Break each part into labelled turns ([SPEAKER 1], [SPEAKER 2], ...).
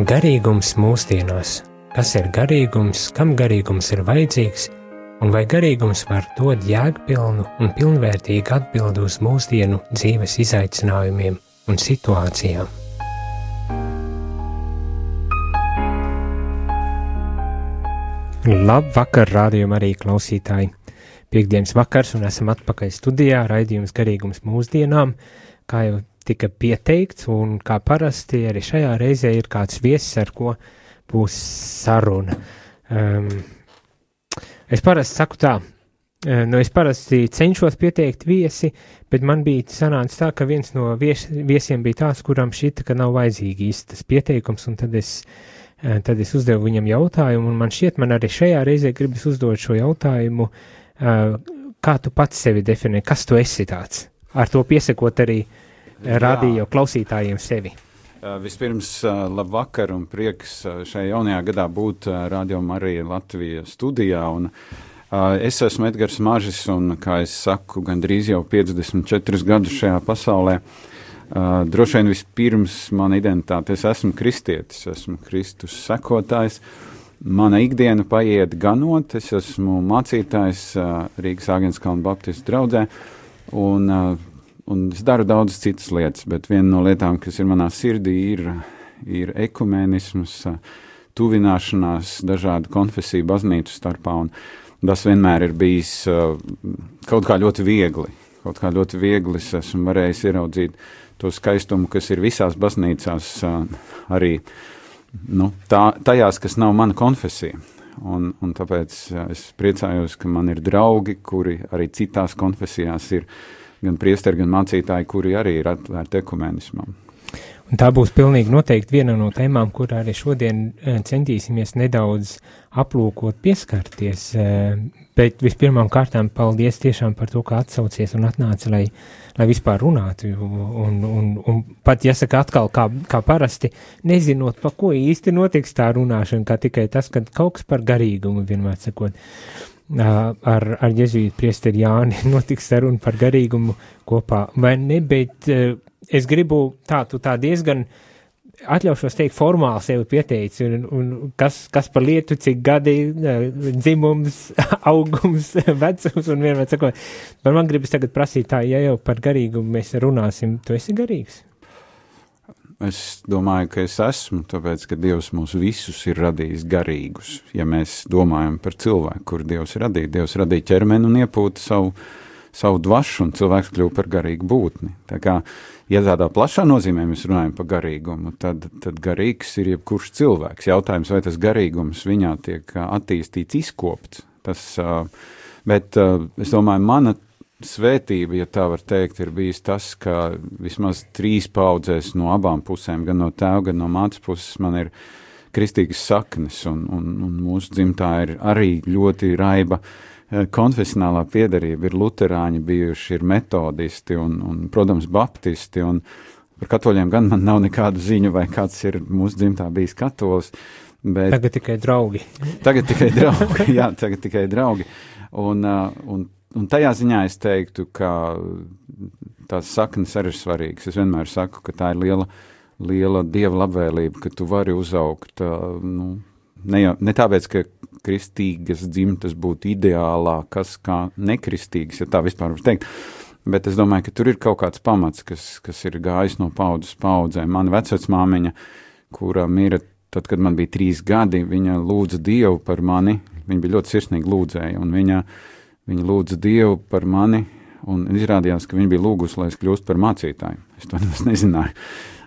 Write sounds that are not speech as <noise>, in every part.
[SPEAKER 1] Garīgums mūsdienās. Kas ir garīgums, kam garīgums ir vajadzīgs, un vai garīgums var dot jēgpilnu un pilnvērtīgu atbildi uz mūsdienu dzīves izaicinājumiem un situācijām? Labvakar, rādījumā arī klausītāji! Piektdienas vakars un esam atpakaļ studijā, raidījums garīgums mūsdienām, kā jau tika pieteikts, un kā parasti arī šajā reizē ir kāds viesis, ar ko būs saruna. Um, es parasti saku tā, nu es parasti cenšos pieteikt viesi, bet man bija sanācis tā, ka viens no vies, viesiem bija tāds, kuram šita, ka nav vajadzīgi īsti tas pieteikums, un tad es uh, Eh, tad es uzdevu viņam jautājumu, un man šķiet, man arī šajā reizē gribas uzdot šo jautājumu, eh, kā tu pats sevi definē, kas tu esi tāds? Ar to piesakot arī eh, radio klausītājiem sevi.
[SPEAKER 2] Vispirms, labu vakar un prieks šajā jaunajā gadā būt Radio Marija Latvijas studijā. Un, es esmu Edgars Mažis un, kā es saku, gandrīz jau 54 gadus šajā pasaulē. Droši vien vispirms mana identitāte. Es esmu kristietis, esmu Kristus sekotājs. Mana ikdiena paiet ganot, es esmu mācītājs Rīgas Agenskalna Baptistu draugzē, un, uh, un es daru daudzas citas lietas, bet viena no lietām, kas ir manā sirdī, ir, ir ekumenisms, uh, tuvināšanās dažādu konfesiju baznīcu starpā, tas vienmēr ir bijis uh, kaut kā ļoti viegli. Kaut kā ļoti viegli es esmu varējis ieraudzīt to skaistumu, kas ir visās baznīcās, arī nu, tā, tajās, kas nav mana konfesija. Un, un tāpēc es priecājos, ka man ir draugi, kuri arī citās konfesijās ir gan priesteri, gan mācītāji, kuri arī ir atvērti ekumenismam.
[SPEAKER 1] Un tā būs pilnīgi noteikti viena no tēmām, kur arī šodien eh, centīsimies nedaudz aplūkot, pieskarties. Eh, bet vispirmām kārtām paldies tiešām par to, ka atsaucies un atnāci, lai, lai vispār runātu. Un, un, un pat, jāsaka, atkal kā, kā parasti, nezinot, pa ko īsti notiks tā runāšana, kā tikai tas, ka kaut kas par garīgumu vienmēr sakot. Ar, ar Jēzus priesteri Jāni <laughs> notiks saruna par garīgumu kopā, vai ne, bet es gribu tā, tu tā diezgan atļaušos teikt, formāli sevi pieteici, un, un kas, kas par lietu, cik gadi, dzimums, <laughs> augums, <laughs> vecums, un vienmēr sakot, man, man gribas tagad prasīt tā, ja jau par garīgumu mēs runāsim, tu esi garīgs?
[SPEAKER 2] Es domāju, ka es esmu, tāpēc, ka Dievs mūs visus ir radījis garīgus. Ja mēs domājam par cilvēku, kur Dievs radīja, Dievs radīja ķermeni un iepūta savu, savu dvašu, un cilvēks kļūst par garīgu būtni. Tā kā ja tādā plašā nozīmē mēs runājam par garīgumu, tad, tad garīgs ir jebkurš cilvēks. Jautājums, vai tas garīgums viņā tiek attīstīts, izkopts. Tas, bet es domāju, mana svētība, ja tā var teikt, ir bijis tas, ka vismaz trīs paudzēs no abām pusēm, gan no tēva, gan no mātes puses, man ir kristīgas saknes, un, un, un mūsu dzimtā ir arī ļoti raiba Eh, konfesionālā piedarība ir luterāņi bijuši, ir metodisti un, un protams, baptisti. Un par katoļiem gan man nav nekādu ziņu, vai kāds ir mūsu dzimtā bijis katolis.
[SPEAKER 1] Bet tagad tikai draugi.
[SPEAKER 2] Tagad tikai draugi, <laughs> jā, tagad tikai draugi. Un, eh, un, un tajā ziņā es teiktu, ka tās saknes arī ir svarīgas. Es vienmēr saku, ka tā ir liela, liela dieva labvēlība, ka tu vari uzaugt, nu, ne, jau, ne tāpēc, ka kristīgas dzimtas būtu ideālākas kā nekristīgas, ja tā vispār var teikt. Bet es domāju, ka tur ir kaut kāds pamats, kas, kas ir gājis no paudzes paudzē. Mana vecmāmiņa, kura mira tad, kad man bija trīs gadi, viņa lūdza Dievu par mani. Viņa bija ļoti sirsnīgi lūdzēja, un viņa, viņa lūdza Dievu par mani, un izrādījās, ka viņa bija lūgusi, lai es kļūstu par mācītāju. Es to <laughs> nemaz nezināju.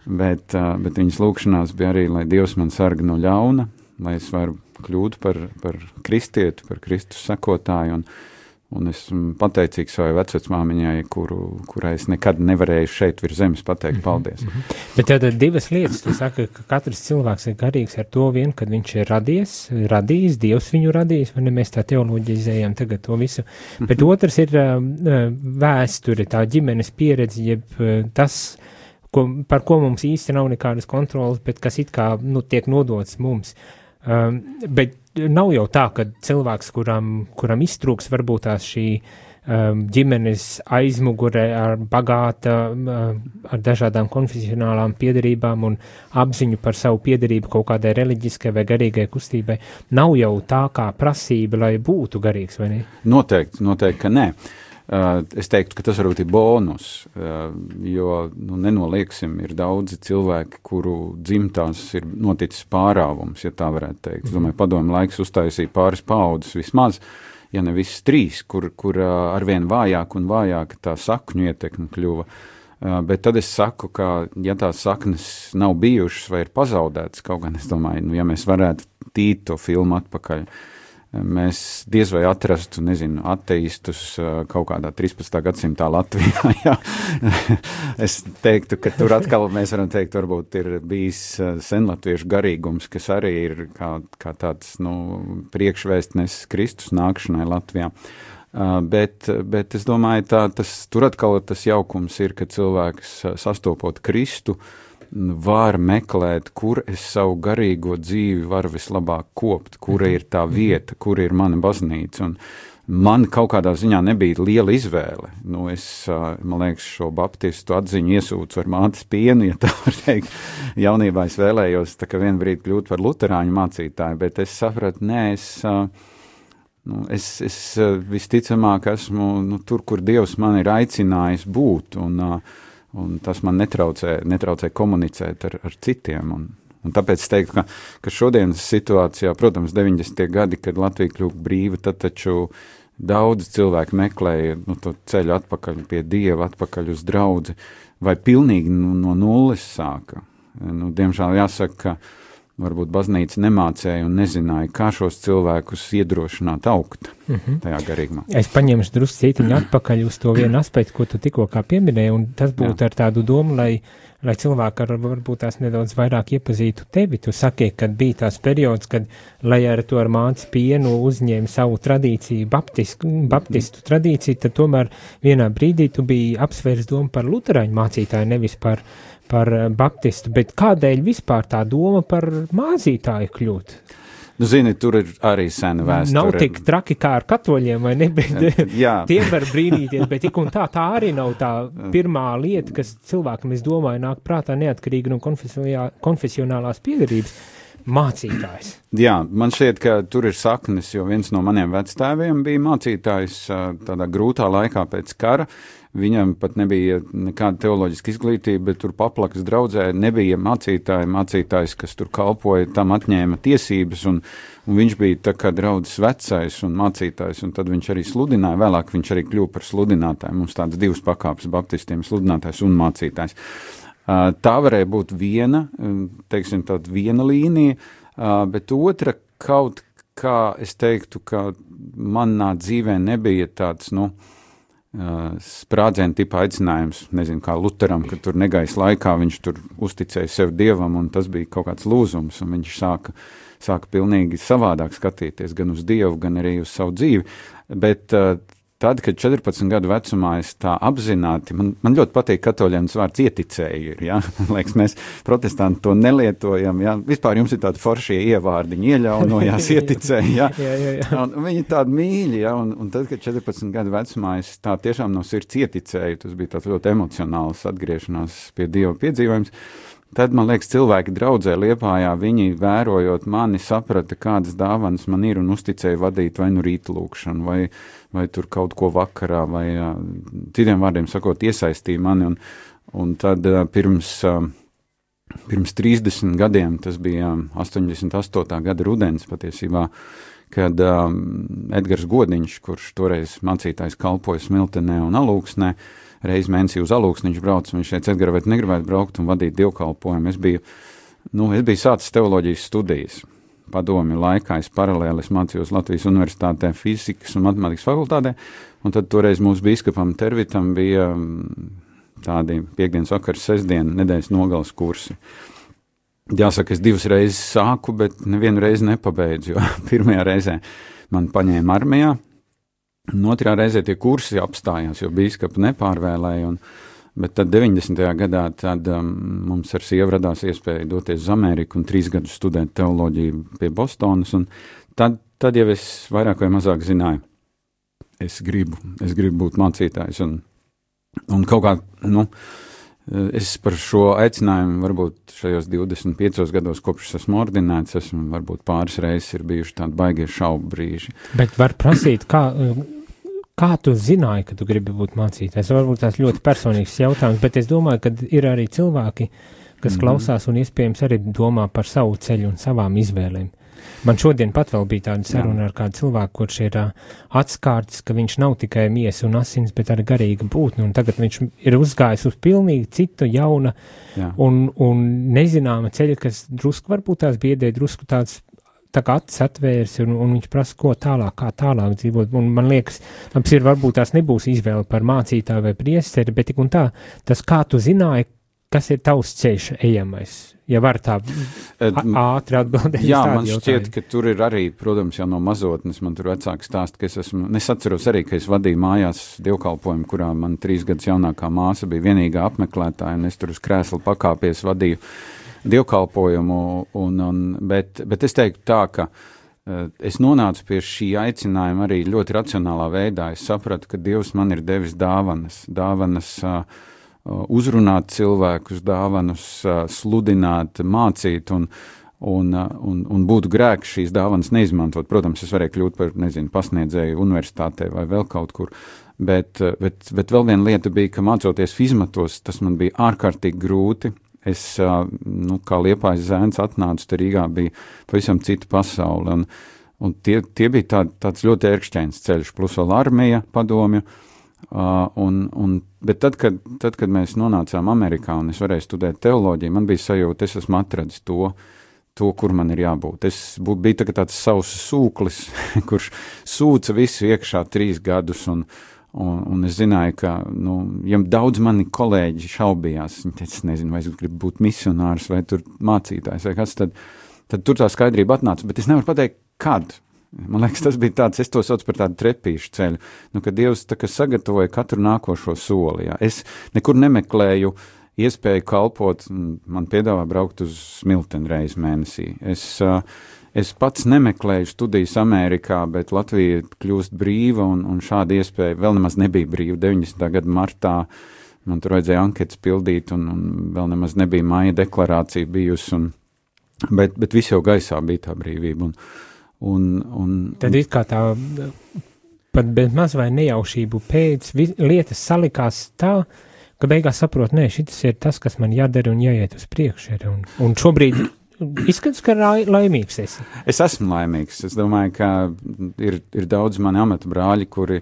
[SPEAKER 2] Bet, bet viņas lūgšanās bija arī, lai Dievs man sarga no ļauna, lai es varu kļūt par, par kristieti, par Kristus sekotāju. Un, un esmu pateicīgs savai vecmāmiņai, kurai es nekad nevarēju šeit virs zemes pateikt mhm, paldies. Mm -hmm.
[SPEAKER 1] Bet tad divas lietas. Tu saki, ka katrs cilvēks ir garīgs ar to vien, kad viņš ir radies, radījis, Dievs viņu radījis, vai ne mēs tā teoloģizējam tagad to visu. Mm -hmm. Bet otrs ir uh, vēsture, tā ģimenes pieredze, jeb uh, tas, ko, par ko mums īsti nav nekādas kontrolas, bet kas it kā nu, tiek nodots mums. Um, bet nav jau tā, ka cilvēks, kuram, kuram iztrūks varbūt tās šī um, ģimenes aizmugurē ar bagāta, um, ar dažādām konfesionālām piedarībām un apziņu par savu piedarību kaut kādai reliģiskai vai garīgai kustībai, nav jau tā kā prasība, lai būtu garīgs, vai ne?
[SPEAKER 2] Noteikti, noteikti, ka nē. Uh, es teiktu, ka tas varbūt ir bonus, uh, jo nu, nenolieksim, ir daudzi cilvēki, kuru dzimtās ir noticis pārāvums, ja tā varētu teikt. Es domāju, padomu laiks uztaisīja pāris paudzes vismaz, ja ne visas trīs, kur, kur uh, arvien vājāk un vājāk tā sakņu ietekme kļuva. Bet tad es saku, ka, ja tās saknes nav bijušas vai ir pazaudētas, kaut gan es domāju, nu, ja mēs varētu tīt to filmu atpakaļ, uh, mēs diez vai atrastu, nezinu, ateistus kaut kādā 13. gadsimtā Latvijā. <laughs> Jā. es teiktu, ka tur atkal mēs varam teikt, varbūt ir bijis senlatviešu garīgums, kas arī ir kā, kā tāds, nu, priekšvēstnes Kristus nākšanai Latvijā. Bet, bet es domāju, tā, tas, tur atkal tas jaukums ir, ka cilvēks sastopot Kristu, uh, var meklēt, kur es savu garīgo dzīvi varu vislabāk kopt, kura ir tā mhm. vieta, kur ir mana baznīca. Un man kaut kādā ziņā nebija liela izvēle. Nu, es, man liekas, šo baptistu atziņu iesūcu ar mātes pienu, ja tā var teikt. Jaunībā es vēlējos tā kā vien brīdi kļūt par luterāņu mācītāju, bet es sapratu, nē, es. Nu, es, es visticamāk esmu nu, tur, kur Dievs man ir aicinājis būt. Un, uh, un tas man netraucē, netraucē komunicēt ar, ar citiem. Un, un tāpēc es teiktu, ka, ka šodienas situācijā, protams, 90. gadi, kad Latvija kļūst brīva, tad taču daudz cilvēku meklēja nu, to ceļu atpakaļ pie Dieva, atpakaļ uz draudzi, vai pilnīgi nu, no nulles sāka. Nu, diemžēl jāsaka, ka varbūt baznīca nemācēja un nezināja, kā šos cilvēkus iedrošināt augt mm -hmm. tajā garīgumā.
[SPEAKER 1] Es paņemšu drusku cītiņu atpakaļ uz to vienu aspektu, ko tu tikko pieminēji, un tas būtu Jā. ar tādu domu, lai, lai cilvēki ar, varbūt tās nedaudz vairāk iepazītu tevi. Tu saki, kad bija tās periods, kad, lai ar to ar mācu pienu uzņēma savu tradīciju, baptisku, baptistu tradīciju, tad tomēr vienā brīdī tu biji apsvērs domu par luterāņu mācītāju, nevis par par eh, baptistu, bet kādēļ vispār tā doma par mācītāju kļūt?
[SPEAKER 2] Nu, zini, tur ir arī sena vēsture.
[SPEAKER 1] Nav tik traki kā ar katoļiem, vai ne? <laughs> Bet, Jā. <laughs> Tiem var brīnīties, bet tik un tā, tā arī nav tā pirmā lieta, kas cilvēkam, es domāju, nāk prātā neatkarīgi no konfesionālās piedarības mācītājs.
[SPEAKER 2] Jā, man šķiet, ka tur ir saknes, jo viens no maniem vectēviem bija mācītājs tādā grūtā laikā pēc kara. Viņam pat nebija nekāda teoloģiska izglītība, bet tur paplakas draudzē nebija mācītāja, mācītājs, kas tur kalpoja, tam atņēma tiesības, un, un viņš bija tā kā draudzes vecais un mācītājs, un tad viņš arī sludināja, vēlāk viņš arī kļuva par sludinātāju. Mums tādas divas pakāpes baptistiem - sludinātājs un mācītājs. Tā varēja būt viena, teiksim, tāda viena līnija, bet otra kaut kā es teiktu, ka manā dzīvē nebija tāds, nu, sprādzienu tipa aicinājums, nezinu, kā Lutheram, ka tur negaisa laikā viņš tur uzticēja sev dievam, un tas bija kaut kāds lūzums, un viņš sāka, sāka pilnīgi savādāk skatīties gan uz dievu, gan arī uz savu dzīvi. Bet uh, tad, kad 14 gadu vecumā es tā apzināti, man, man ļoti patīk katoļiem tas vārds ieticēju, ir, ja? man liekas, mēs protestanti to nelietojam, ja? vispār jums ir tādi foršie ievārdiņi, ieļaunojās, <laughs> <laughs> ieticēju, ja? jā, jā, jā. Un viņi tādi mīļi, ja? un, un tad, kad 14 gadu vecumā es tā tiešām no sirds ieticēju, tas bija tāds ļoti emocionāls atgriešanās pie Dieva piedzīvojums, Tad, man liekas, cilvēki draudzē Liepājā, viņi vērojot mani, saprata, kādas dāvanas man ir un uzticēja vadīt vai nu rītlūkšanu, vai, vai tur kaut ko vakarā, vai citiem vārdiem sakot, iesaistīja mani. Un, un tad pirms, pirms 30 gadiem, tas bija 88. gada rudens patiesībā, kad Edgars Godiņš, kurš toreiz mācītājs kalpoja Smiltenē un Alūksnē, reizi mēnesī uz alūksni viņš brauc, un viņš vai tu negribētu braukt un vadīt dievkalpojumu? Es biju, nu, es biju sācis teoloģijas studijas. Padomi laikā es paralēli es mācījos Latvijas Universitātē fizikas un matemātikas fakultātē, un tad toreiz mūsu biskupam Tervitam bija mm, tādi piekdienas vakars, sestdien, nedēļas nogales kursi. Jāsaka, es divas reizes sāku, bet nevienu reizi nepabeidzu, <laughs> pirmajā reizē man paņēma armijā, Un otrā reizē tie kursi apstājās, jo biskupu nepārvēlēja. Un, bet tad 90. gadā tad, um, mums ar sievu radās iespēja doties uz Ameriku un trīs gadus studēt teoloģiju pie Bostonas. Tad, tad jau es vairāk vai mazāk zināju. es gribu, es gribu būt mācītājs. Un, un kaut kā, nu, es par šo aicinājumu varbūt šajos 25 gados, kopš esmu ordinēts, esmu varbūt pāris reizes ir bijuši tādi baigie šaubu brīži.
[SPEAKER 1] Bet var prasīt, kā, kā tu zināji, ka tu gribi būt mācītājs? Varbūt tās ļoti personīgs jautājums, bet es domāju, ka ir arī cilvēki, kas mm. klausās un iespējams arī domā par savu ceļu un savām izvēlēm. Man šodien pat vēl bija tāda saruna Jā. ar kādu cilvēku, kurš ir uh, atskārts, ka viņš nav tikai miesa un asins, bet arī garīga būtne, tagad viņš ir uzgājis uz pilnīgi citu jauna Jā. un, un nezināma ceļa, kas drusku varbūt tās biedē, drusku tāds tā kā acis atvērs, un, un viņš prasa, ko tālāk, kā tālāk dzīvot. Un man liekas, tas ir varbūt tās nebūs izvēle par mācītāju vai priesteri, bet tik un tā, tas kā tu zināji, kas ir tavs ceļš ejamais? Ja var tā ātri atbildēt.
[SPEAKER 2] Jā, man šķiet, jautājumu. ka tur ir arī, protams, jau no mazotnes man tur vecāks stāst, ka es esmu, es atceros arī, ka es vadīju mājās dievkalpojumu, kurā man trīs gadus jaunākā māsa bija vienīgā apmeklētāja, un es tur uz krēsla pakāpies vadīju dievkalpojumu, un, un, bet, bet es teiktu tā, ka es nonācu pie šī aicinājuma arī ļoti racionālā veidā. Es sapratu, ka Dievs man ir devis dāvanas, dāvanas Uh, uzrunāt cilvēkus, dāvanas, uh, sludināt, mācīt un, un, uh, un, un būtu grēks šīs dāvanas neizmantot. Protams, es varēju kļūt par, nezinu, pasniedzēju universitātē vai vēl kaut kur, bet, bet, bet vēl viena lieta bija, ka mācoties fizmatos, tas man bija ārkārtīgi grūti. Es, nu, kā liepais zēns atnācu, te Rīgā bija pavisam cita pasaule, un, un tie, tie bija tā, tāds ļoti ērkšķains ceļš, plus vēl armija, padomju, uh, Uh, un, un, bet tad kad, tad, kad mēs nonācām Amerikā un es varēju studēt teoloģiju, man bija sajūta, es esmu atradis to, to kur man ir jābūt. Es bū, biju tā tāds savs sūklis, <laughs> kurš sūca visu iekšā trīs gadus, un, un, un es zināju, ka, nu, ja daudz mani kolēģi šaubījās, viņi teica, es nezinu, vai es gribu būt misionārs vai mācītājs vai kas, tad, tad tur tā skaidrība atnāca, bet es nevaru pateikt, kad. Man liekas, tas bija tāds, es to saucu par tādu trepīšu ceļu, nu, kad Dievs tā kā sagatavoja katru nākošo soli. Jā. Es nekur nemeklēju iespēju kalpot, man piedāvā braukt uz smilteni reizi mēnesī. Es, es pats nemeklēju studijas Amerikā, bet Latvija kļūst brīva un, un šāda iespēja vēl nemaz nebija brīva 90. gada martā. Man tur vajadzēja anketas pildīt, un, un vēl nemaz nebija māja deklarācija bijusi, un, bet, bet viss jau gaisā bija tā brīvība. Un, Un, un,
[SPEAKER 1] Tad it kā tā, pat maz vai nejaušību pēc lietas salikās tā, ka beigās saprot, nē, šis ir tas, kas man jādara un jāiet uz priekšu. Un, un šobrīd izskatās, ka laimīgs esi.
[SPEAKER 2] Es esmu laimīgs. Es domāju, ka ir, ir daudz mani amata brāļi, kuri,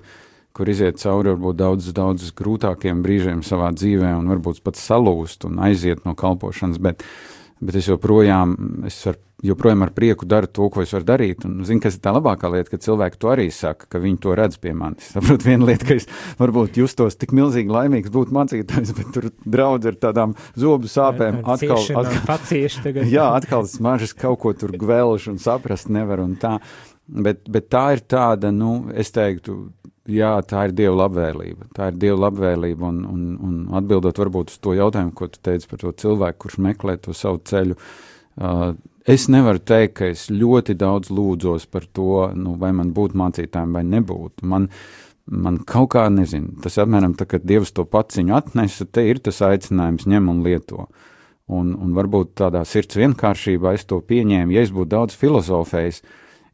[SPEAKER 2] kur iziet cauri varbūt daudz, daudz grūtākiem brīžiem savā dzīvē un varbūt pat salūst un aiziet no kalpošanas, bet, bet es joprojām, es varu joprojām ar prieku daru to, ko es varu darīt. Un zinu, kas ir tā labākā lieta, ka cilvēki to arī saka, ka viņi to redz pie manis. <laughs> Saprotu, viena lieta, ka es varbūt justos tik milzīgi laimīgs būt mācītājs, <laughs> bet tur draudz ar tādām zobu sāpēm
[SPEAKER 1] atkal. atkal <laughs>
[SPEAKER 2] jā, atkal smaržas kaut ko tur gvelž un saprast nevar un tā. Bet, bet tā ir tāda, nu, es teiktu, jā, tā ir Dieva labvēlība. Tā ir Dieva labvēlība un, un, un atbildot varbūt uz to jautājumu, ko tu teici par to cilvēku, kurš meklē to savu ceļu. Uh, Es nevaru teikt, ka es ļoti daudz lūdzos par to, nu, vai man būtu mācītājiem vai nebūtu. Man, man kaut kā, nezinu, tas apmēram tā, ka Dievs to paciņu atnesa, te ir tas aicinājums ņem un lieto. Un, un varbūt tādā sirds vienkāršībā es to pieņēmu, ja es būtu daudz filozofējis,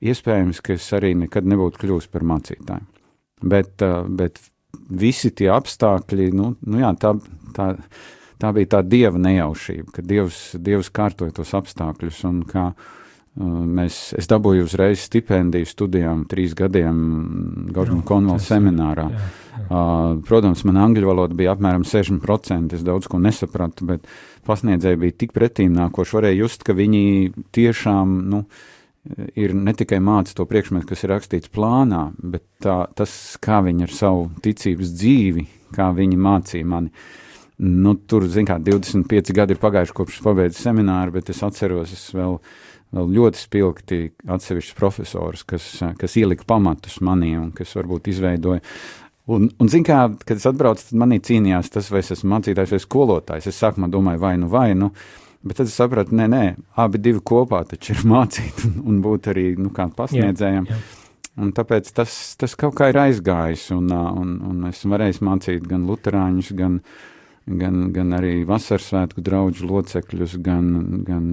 [SPEAKER 2] iespējams, ka es arī nekad nebūtu kļuvis par mācītāju. Bet, bet visi tie apstākļi, nu, nu jā, tā, tā, tā bija tā dieva nejaušība, ka dievs, dievs kārtoja tos apstākļus kā uh, mēs, es dabūju uzreiz stipendiju studijām trīs gadiem Gordon Konvala seminārā. Jā, jā. Uh, protams, man angļu valoda bija apmēram 60%, es daudz ko nesapratu, bet pasniedzēji bija tik pretīm nākoši, varēja just, ka viņi tiešām, nu, ir ne tikai māca to priekšmetu, kas ir rakstīts plānā, bet tā, tas, kā viņi ar savu ticības dzīvi, kā viņi mācīja mani. Uh, Nu, tur, zināmā mērā, 25 gadi ir pagājuši kopš pabeigts semināru, bet es atceros, es vēl, vēl ļoti spilgti atsevišķus profesorus, kas, kas ielika pamatus manī un kas varbūt izveidoja. Un, un zināmā mērā, kad es atbraucu, tad manī cīnījās tas, vai es esmu mācītājs vai skolotājs. Es sākumā domāju, vai nu vai nu. Bet tad es sapratu, nē, nē, abi divi kopā taču ir <laughs> mācīt un, un būt arī nu, kādam pasniedzējam. Jā, jā. Un tāpēc tas, tas kaut kā ir aizgājis, un, un, un esmu varējis mācīt gan luterāņus, gan, gan, gan arī vasarsvētku draugu locekļus, gan, gan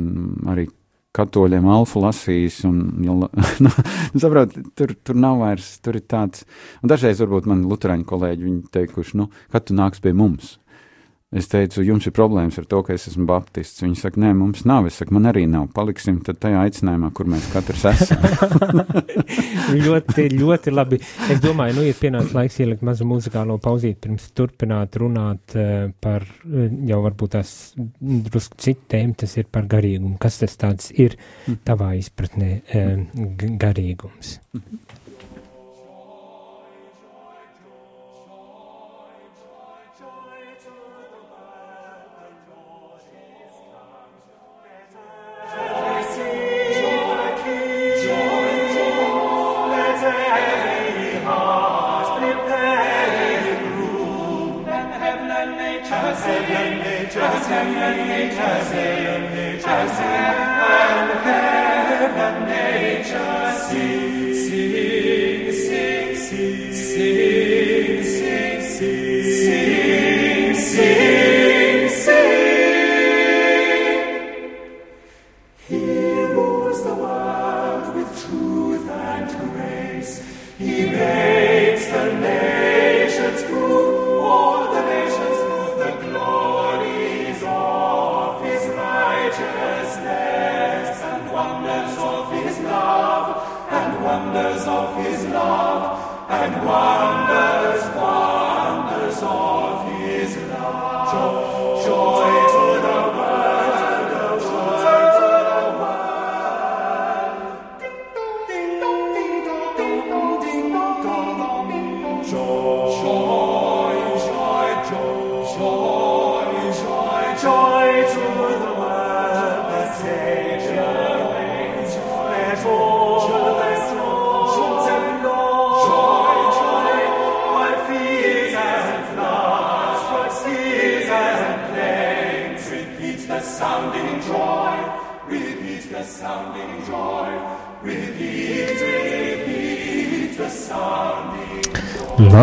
[SPEAKER 2] arī katoļiem alfa lasījis, un, <laughs> nu, saprot, tur, tur nav vairs, tur ir tāds, un dažreiz varbūt man luterāņu kolēģi, viņi teikuši, nu, kad tu nāks pie mums? Es teicu, jums ir problēmas ar to, ka es esmu baptists. Viņi saka, nē, mums nav. Es saku, man arī nav. Paliksim tajā aicinājumā, kur mēs katrs esam. <laughs>
[SPEAKER 1] ļoti, ļoti labi. Es domāju, nu ir pienācis laiks ielikt mazu muzikālo pauzīti, pirms turpināt runāt uh, par uh, jau varbūt tās drusku citu tēmu, tas ir par garīgumu. Kas tas tāds ir hm. tavā izpratnē uh, garīgums? Mhm.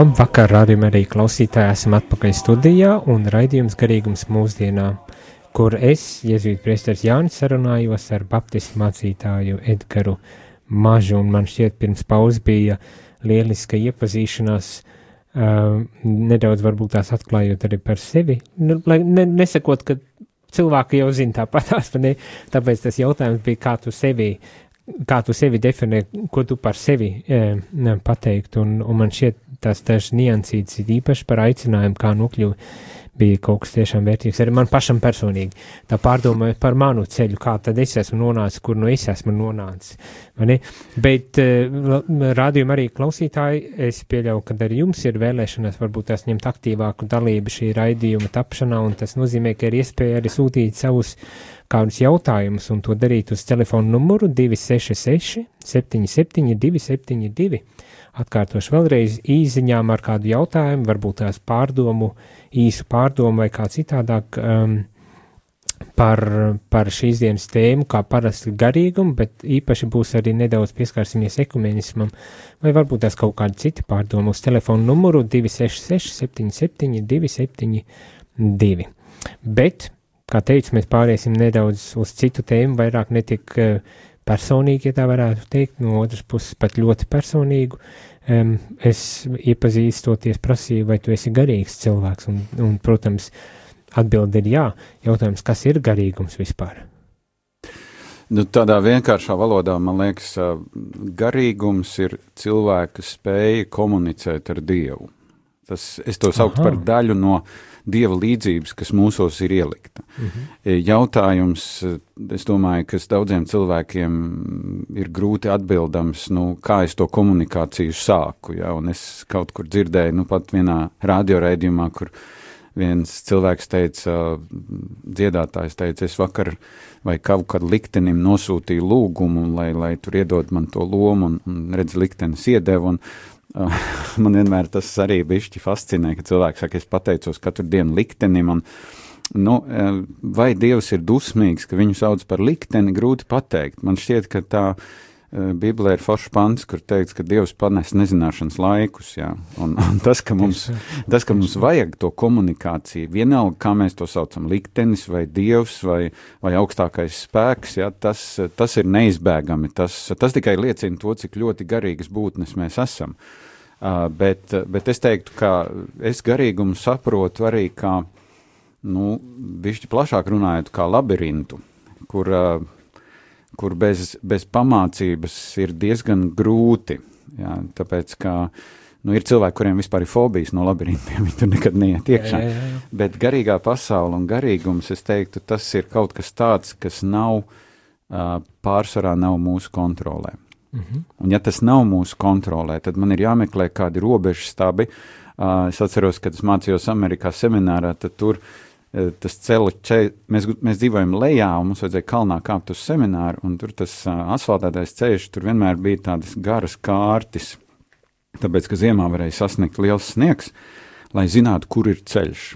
[SPEAKER 1] Labvakar, rādījumā arī klausītāji, esam atpakaļ studijā un raidījums garīgums mūsdienā, kur es, Jēzus priesteris Jānis, sarunājos ar baptistu mācītāju Edgaru Mažu, un man šķiet pirms pauz bija lieliska iepazīšanās, uh, nedaudz varbūt tās atklājot arī par sevi, nu, lai ne, nesakot, ka cilvēki jau zina tāpatās, ne, tāpēc tas jautājums bija, kā tu sevi kā tu sevi definē, ko tu par sevi e, pateikt, un, un man šķiet tas dažs niansīts ir īpaši par aicinājumu, kā nokļuvi, bija kaut kas tiešām vērtīgs arī man pašam personīgi. Tā pārdomāja par manu ceļu, kā tad es esmu nonācis, kur nu es esmu nonācis. Bet uh, rādījumā arī klausītāji, es pieļauju, ka arī jums ir vēlēšanās varbūt tās ņemt aktīvāku dalību šī raidījuma tapšanā, un tas nozīmē, ka ir iespēja arī sūtīt savus kādus jautājumus un to darīt uz telefonu numuru 266 77 272. Atkārtošu vēlreiz īziņām ar kādu jautājumu, varbūt tās pārdomu, īsu pārdomu vai kā citādāk um, par, par šīs dienas tēmu, kā parasti garīgumu, bet īpaši būs arī nedaudz pieskārsimies ekumenismam, vai varbūt tās kaut kādi citi pārdomu uz telefonu numuru 266 77 272. Bet Kā teicu, mēs pāriesim nedaudz uz citu tēmu, vairāk netik uh, personīgi, ja tā varētu teikt, no otras puses pat ļoti personīgu. Um, es iepazīstoties prasīju, vai tu esi garīgs cilvēks, un, un protams, atbildi ir jā. Jautājums, kas ir garīgums vispār?
[SPEAKER 2] Nu, tādā vienkāršā valodā man liekas, garīgums ir cilvēka spēja komunicēt ar Dievu. Tas, es to sauktu par daļu no uh, dieva līdzības, kas mūsos ir ielikta. Mm -hmm. Jautājums, es domāju, kas daudziem cilvēkiem ir grūti atbildams, nu, kā es to komunikāciju sāku. Ja? Un es kaut kur dzirdēju, nu, pat vienā radioraidījumā, kur viens cilvēks teica, dziedātājs teica, es vakar vai kaut kad liktenim nosūtīju lūgumu, lai, lai tur iedod man to lomu, un, un redz, liktenis iedeva, un <laughs> man vienmēr tas arī bišķi fascinē, ka cilvēks saka, es pateicos katru dienu liktenim, un, nu, e, vai Dievs ir dusmīgs, ka viņu sauc par likteni, grūti pateikt. Man šķiet, ka tā Bībelē ir foršs pants, kur teikts, ka Dievs panes nezināšanas laikus, jā, un, un tas, ka mums, tas, ka mums vajag to komunikāciju, vienalga, kā mēs to saucam, liktenis vai Dievs vai, vai augstākais spēks, jā, tas, tas ir neizbēgami, tas, tas tikai liecina to, cik ļoti garīgas būtnes mēs esam. Uh, bet, bet es teiktu, ka es garīgumu saprotu arī kā, nu, bišķi plašāk runājot, kā labirintu, kur uh, kur bez, bez pamācības ir diezgan grūti. Jā, tāpēc, ka nu, ir cilvēki, kuriem vispār ir fobijas no labirintiem, <laughs> viņi tur nekad neiet iekšā. Jā, jā, jā. Bet garīgā pasaule un garīgums, es teiktu, tas ir kaut kas tāds, kas nav uh, pārsvarā nav mūsu kontrolē. -hmm. Un ja tas nav mūsu kontrolē, tad man ir jāmeklē kādi robežu stabi. Uh, es atceros, kad es mācījos Amerikā seminārā, tad tur Eh, tas ceļš, mēs, mēs dzīvojam lejā, un mums vajadzēja kalnā kāpt uz semināru, un tur tas asfaltētais ceļš, tur vienmēr bija tādas garas kārtas, tāpēc, ka ziemā varēja sasniegt liels sniegs, lai zinātu, kur ir ceļš,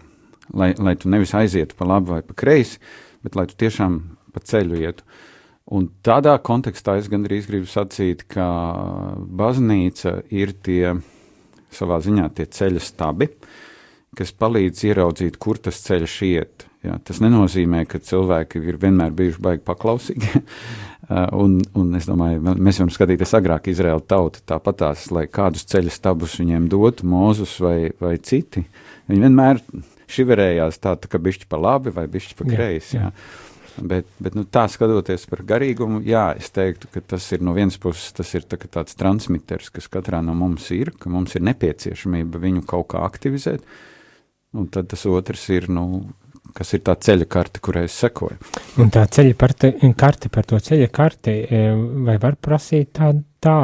[SPEAKER 2] lai, lai tu nevis aizietu pa labi vai pa kreisi, bet lai tu tiešām pa ceļu ietu. Un tādā kontekstā es gandrīz gribu sacīt, ka baznīca ir tie savā ziņā tie ceļa stabi, uh, kas palīdz ieraudzīt, kur tas ceļš iet. Jā, tas nenozīmē, ka cilvēki ir vienmēr bijuši baigi paklausīgi. <laughs> un, un es domāju, mēs varam skatīties agrāk Izraēla tauta tāpatās, lai kādus ceļa stabus viņiem dotu, Mūzus vai, vai citi. Viņi vienmēr šiverējās tā, tā ka bišķi pa labi vai bišķi pa kreisi. Jā, jā. Bet, bet nu, tā skatoties par garīgumu, jā, es teiktu, ka tas ir no vienas puses tas ir tā, tāds transmitters, kas katrā no mums ir, ka mums ir nepieciešamība viņu kaut kā aktivizēt. Un tad tas otrs ir, nu, kas ir tā ceļa karte, kurai es sekoju.
[SPEAKER 1] Un tā ceļa parte, karte par to ceļa karti, e, vai var prasīt tā, tā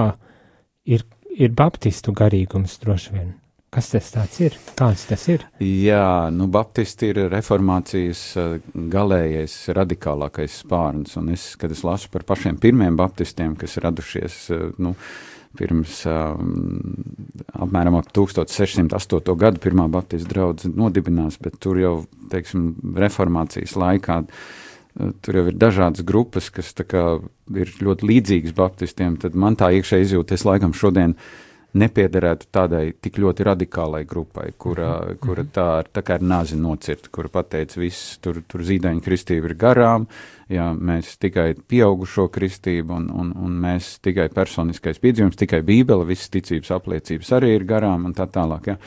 [SPEAKER 1] ir, ir baptistu garīgums droši vien? Kas tas tāds ir? Kāds tas ir?
[SPEAKER 2] Jā, nu, baptisti ir reformācijas e, galējais, radikālākais spārns, un es, kad es lasu par pašiem pirmiem baptistiem, kas radušies, e, nu, uh, pirms um, apmēram ap 1608. gadu pirmā Baptistu draudze nodibinās, bet tur jau, teiksim, reformācijas laikā uh, tur jau ir dažādas grupas, kas kā, ir ļoti līdzīgas baptistiem, tad man tā iekšē izjūta, es laikam šodien uh, nepiederētu tādai tik ļoti radikālai grupai, kura, mm -hmm. kura tā, tā kā ir nāzi nocirta, kura pateica, viss tur, tur zīdaiņa kristība ir garām, jā, mēs tikai pieaugušo kristību un, un, un mēs tikai personiskais piedzīvums, tikai bībele, visas ticības apliecības arī ir garām un tā tālāk, jā.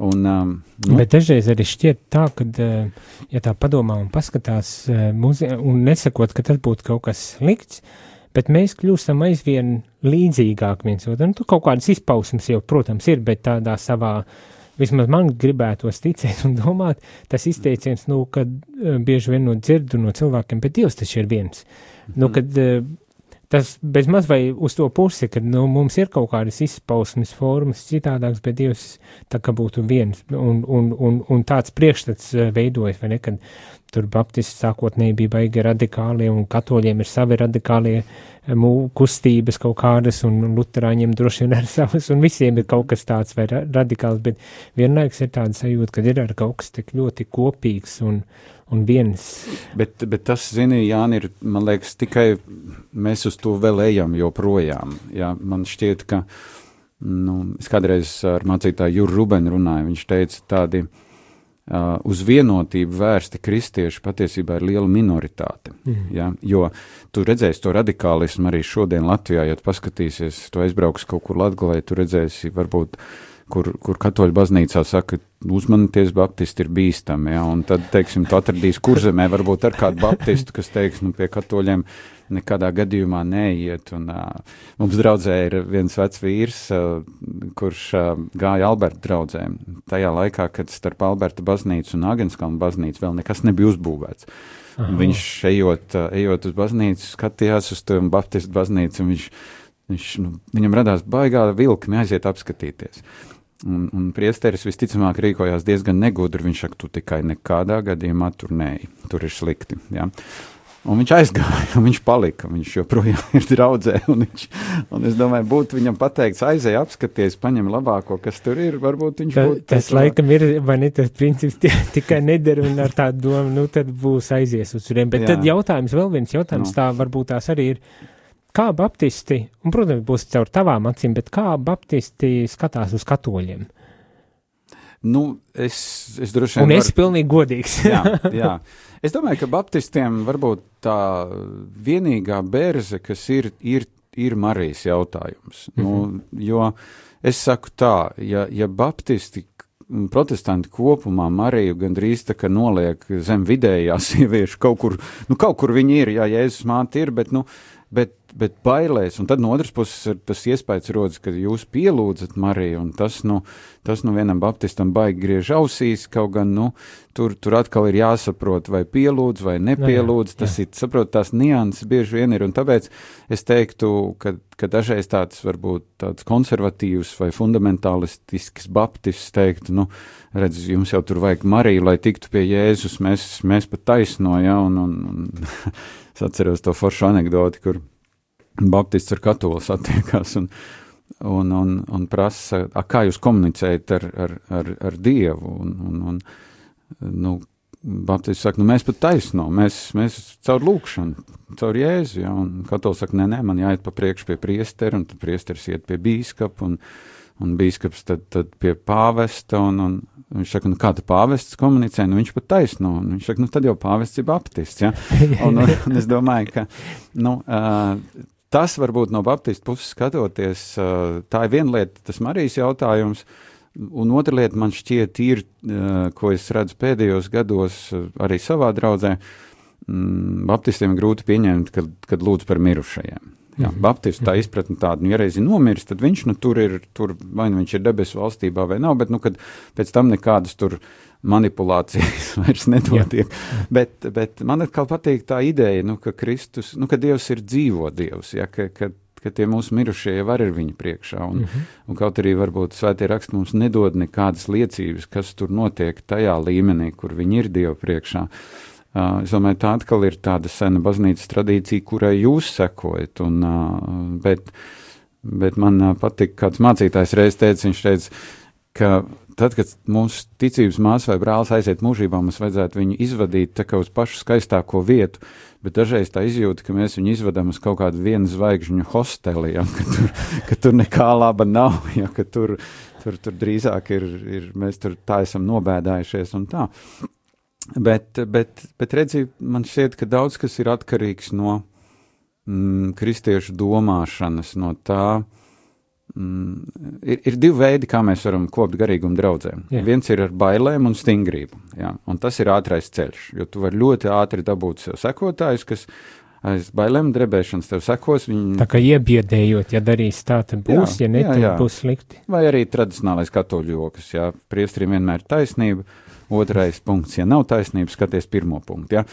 [SPEAKER 2] Un, um,
[SPEAKER 1] nu. Bet dažreiz arī šķiet tā, ka, uh, ja tā padomā un paskatās uh, muze, un nesakot, ka tas būtu kaut kas slikts, uh, bet mēs kļūstam aizvien līdzīgāk viens otram. Nu, kaut kādas izpausmes jau, protams, ir, bet tādā savā, vismaz man gribētos ticēt un domāt, tas izteiciens, nu, kad uh, bieži vien no dzirdu no cilvēkiem, bet Dievs taču ir viens. Nu, mhm. kad uh, tas bezmaz vai uz to pusi, ka nu, mums ir kaut kādas izpausmes formas citādākas, bet Dievs tā kā būtu viens, un, un, un, un tāds priekšstats uh, veidojas, vai ne, kad tur baptisti sākotnēji bija baigi radikāli, un katoļiem ir savi radikālie eh, kustības kaut kādas, un luterāņiem droši vien ir <laughs> savas, un visiem ir kaut kas tāds vai ra radikāls, bet vienlaiks ir tāda sajūta, ka ir ar kaut kas tik ļoti kopīgs un, un viens.
[SPEAKER 2] Bet, bet tas, zini, Jāni, ir, man liekas, tikai mēs uz to vēl ejam joprojām. Jā, man šķiet, ka, nu, es kādreiz ar mācītāju Juru Rubenu runāju, viņš teica tādi, uh, uz vienotību vērsti kristieši patiesībā ir liela minoritāte. Mm. Ja? Jo tu redzēsi to radikālismu arī šodien Latvijā, ja tu paskatīsies, tu aizbrauks kaut kur Latgalē, tu redzēsi varbūt, kur, kur katoļu baznīcā saka, uzmanieties, baptisti ir bīstami, ja? un tad, teiksim, tu atradīsi kurzemē varbūt ar kādu baptistu, kas teiks, nu, pie katoļiem nekādā gadījumā neiet. Un, uh, mums draudzē ir viens vecs vīrs, uh, kurš uh, gāja Alberta draudzēm. Tajā laikā, kad starp Alberta baznīcu un Agenskalnu baznīcu vēl nekas nebija uzbūvēts. Aha. Viņš ejot, uh, ejot uz baznīcu, skatījās uz to Baptistu baznīcu, viņš, viņš, nu, viņam radās baigā vilka neaiziet apskatīties. Un, un priesteris visticamāk rīkojās diezgan negudri. Viņš saka, tu tikai nekādā gadījumā tur nē, tur ir slikti. Ja? Un viņš aizgāja, un viņš palika. Viņš joprojām <laughs> ir draudzē. Un, viņš, un es domāju, būtu viņam pateikts, aizej, apskaties, paņem labāko, kas tur ir. Varbūt viņš
[SPEAKER 1] Ta,
[SPEAKER 2] būtu.
[SPEAKER 1] Tas laikam ir, vai ne, tas princips tie, <laughs> tikai neder un ar tādu domu, nu tad būs aizies uz turiem. Bet Jā. tad jautājums, vēl viens jautājums, no. Nu. tā varbūt tās arī ir. Kā baptisti, un, protams, būs caur tavām acīm, bet kā baptisti skatās uz katoļiem?
[SPEAKER 2] Nu, es, es droši vien.
[SPEAKER 1] Un es var... pilnīgi godīgs.
[SPEAKER 2] jā, <laughs> jā. Es domāju, ka baptistiem varbūt tā vienīgā bērze, kas ir, ir, ir Marijas jautājums. Mm -hmm. nu, jo es saku tā, ja, ja baptisti protestanti kopumā Mariju gandrīz tā kā noliek zem vidējā sieviešu <laughs> kaut kur, nu kaut kur viņi ir, jā, Jēzus māte ir, bet, nu, bet, bet bailēs. Un tad no otras puses tas iespējas rodas, ka jūs pielūdzat Mariju, un tas, nu, tas nu vienam baptistam baigi griež ausīs, kaut gan, nu, tur, tur atkal ir jāsaprot, vai pielūdz vai nepielūdz, tas jā. ir, saprot, tās nianses bieži vien ir, un tāpēc es teiktu, ka, ka dažreiz tāds varbūt tāds konservatīvs vai fundamentālistisks baptists teiktu, nu, redz, jums jau tur vajag Mariju, lai tiktu pie Jēzus, mēs, mēs pat taisno, ja, un, un, un <laughs> Es atceros to foršu anekdoti, kur Baptists ar katolis attiekās un, un, un, un prasa, a, kā jūs komunicējat ar, ar, ar, ar Dievu. Un, un, un, nu, Baptists saka, nu mēs pat taisno, mēs, mēs caur lūkšanu, caur Jēzu, ja, katolis saka, nē, nē, man jāiet pa priekšu pie priestera, un tad priesteris iet pie bīskapa, un, un bīskaps tad, tad pie pāvesta, un, un, Viņš saka, nu kāda pāvests komunicē, nu viņš pat taisno. Viņš saka, nu tad jau pāvests ir baptists, ja? <laughs> un, un, un es domāju, ka, nu, uh, tas varbūt no baptistu puses skatoties, tā ir viena lieta, tas Marijas jautājums, un otra lieta man šķiet ir, ko es redzu pēdējos gados arī savā draudzē, mm, baptistiem grūti pieņemt, kad, kad lūdz par mirušajiem. Jā, mm -hmm. Baptistu tā izpratne tāda, nu, ja reiz ir nomiris, tad viņš nu, tur ir, tur, vai nu viņš ir debesu valstībā vai nav, bet nu, pēc tam nekādas tur manipulācijas <laughs> vairs nenotiek. bet, bet man atkal patīk tā ideja, nu, ka Kristus, nu, ka Dievs ir dzīvo Dievs, ja, ka, ka, ka tie mūsu mirušie jau ir viņa priekšā. Un, mm -hmm. un kaut arī varbūt svētie raksti mums nedod nekādas liecības, kas tur notiek tajā līmenī, kur viņi ir Dieva priekšā. Es domāju, tā atkal ir tāda sena baznīcas tradīcija, kurai jūs sekojat. Un, bet, bet man patīk, kāds mācītājs reiz teica, viņš teica, ka tad, kad mūsu ticības māsa vai brālis aiziet mūžībā, mums vajadzētu viņu izvadīt tā kā uz pašu skaistāko vietu, bet dažreiz tā izjūta, ka mēs viņu izvedam uz kaut kādu vienu zvaigžņu hosteli, ja, ka, tur, ka tur nekā laba nav, ja, ka tur, tur, tur drīzāk ir, ir, mēs tur tā esam nobēdājušies un tā. Bet, bet, bet redzi, man šķiet, ka daudz kas ir atkarīgs no mm, kristiešu domāšanas, no tā. Mm, ir, ir divi veidi, kā mēs varam kopt garīgumu draugiem. Viens ir ar bailēm un stingrību, jā, un tas ir ātrais ceļš, jo tu vari ļoti ātri dabūt sev sekotājus, kas aiz bailēm drebēšanas tev sekos. Viņi...
[SPEAKER 1] Tā kā iebiedējot, ja darīs tā, tad būs, jā, ja ne, tad būs slikti.
[SPEAKER 2] Vai arī tradicionālais katoļu joks, jā, priestriem vienmēr taisnība Otrais punkts, ja nav taisnības, skaties pirmo punktu. Ja?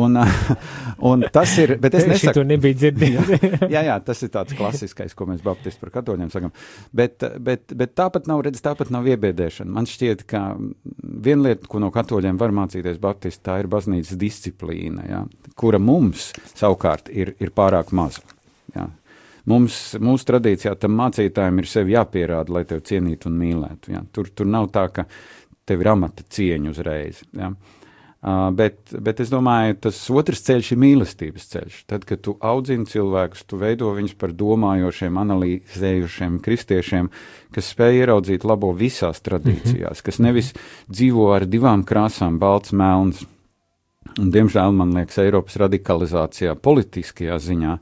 [SPEAKER 2] Un, <laughs> un tas ir, bet es nesaku.
[SPEAKER 1] to nebija dzirdējis.
[SPEAKER 2] jā, jā, tas ir tāds klasiskais, ko mēs baptisti par katoļiem sakam. Bet, bet, bet tāpat nav, redz, tāpat nav iebiedēšana. Man šķiet, ka viena lieta, ko no katoļiem var mācīties baptisti, tā ir baznīcas disciplīna, ja? kura mums savukārt ir, ir pārāk maza. Ja? Mums, mūsu tradīcijā tam mācītājiem ir sevi jāpierāda, lai tevi cienītu un mīlētu. Ja? Tur, tur nav tā, ka tev ir amata cieņa uzreiz. Ja? Uh, bet, bet es domāju, tas otrs ceļš ir mīlestības ceļš. Tad, kad tu audzini cilvēkus, tu veido viņus par domājošiem, analizējušiem kristiešiem, kas spēj ieraudzīt labo visās tradīcijās, mm -hmm. kas nevis dzīvo ar divām krāsām, balts, melns. Un, diemžēl man liekas, Eiropas radikalizācijā, politiskajā ziņā,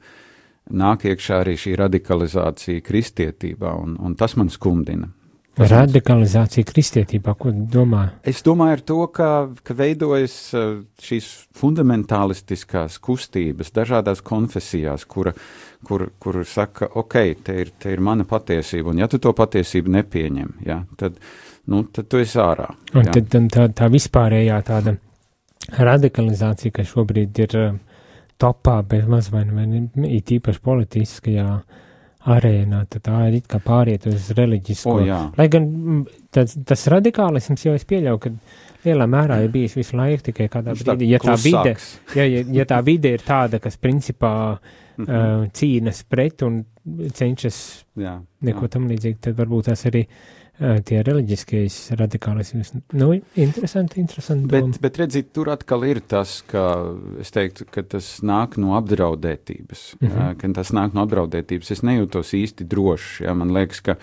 [SPEAKER 2] nāk iekšā arī šī radikalizācija kristietībā, un, un tas man skumdina.
[SPEAKER 1] Radikalizācija kristietībā, ko domā?
[SPEAKER 2] Es domāju to, ka, ka veidojas uh, šīs fundamentālistiskās kustības dažādās konfesijās, kura, kur, kur saka, ok, te ir, te ir mana patiesība, un ja tu to patiesību nepieņem, ja, tad, nu, tad tu esi ārā.
[SPEAKER 1] Ja. tad tā, tā vispārējā tāda radikalizācija, kas šobrīd ir uh, topā, bez maz vai ne, it īpaši politiskajā uh, arēnā, tad tā ir it kā pāriet uz reliģisko.
[SPEAKER 2] O, jā.
[SPEAKER 1] Lai gan mm, tas, tas radikālisms jau es pieļauju, ka lielā mērā ir bijis visu laiku tikai kādā Viņš brīdī, ja tā, vide, ja, ja, ja tā vide ir tāda, kas principā mm -hmm. uh, cīnas pret un cenšas jā, neko jā. tam līdzīgi, tad varbūt tas arī tie reliģiskais radikālisms. Nu, interesanti, interesanti.
[SPEAKER 2] Bet, doma. bet redziet, tur atkal ir tas, ka es teiktu, ka tas nāk no apdraudētības. Mm -hmm. Ka tas nāk no apdraudētības. Es nejūtos īsti droši. Ja? Man liekas, ka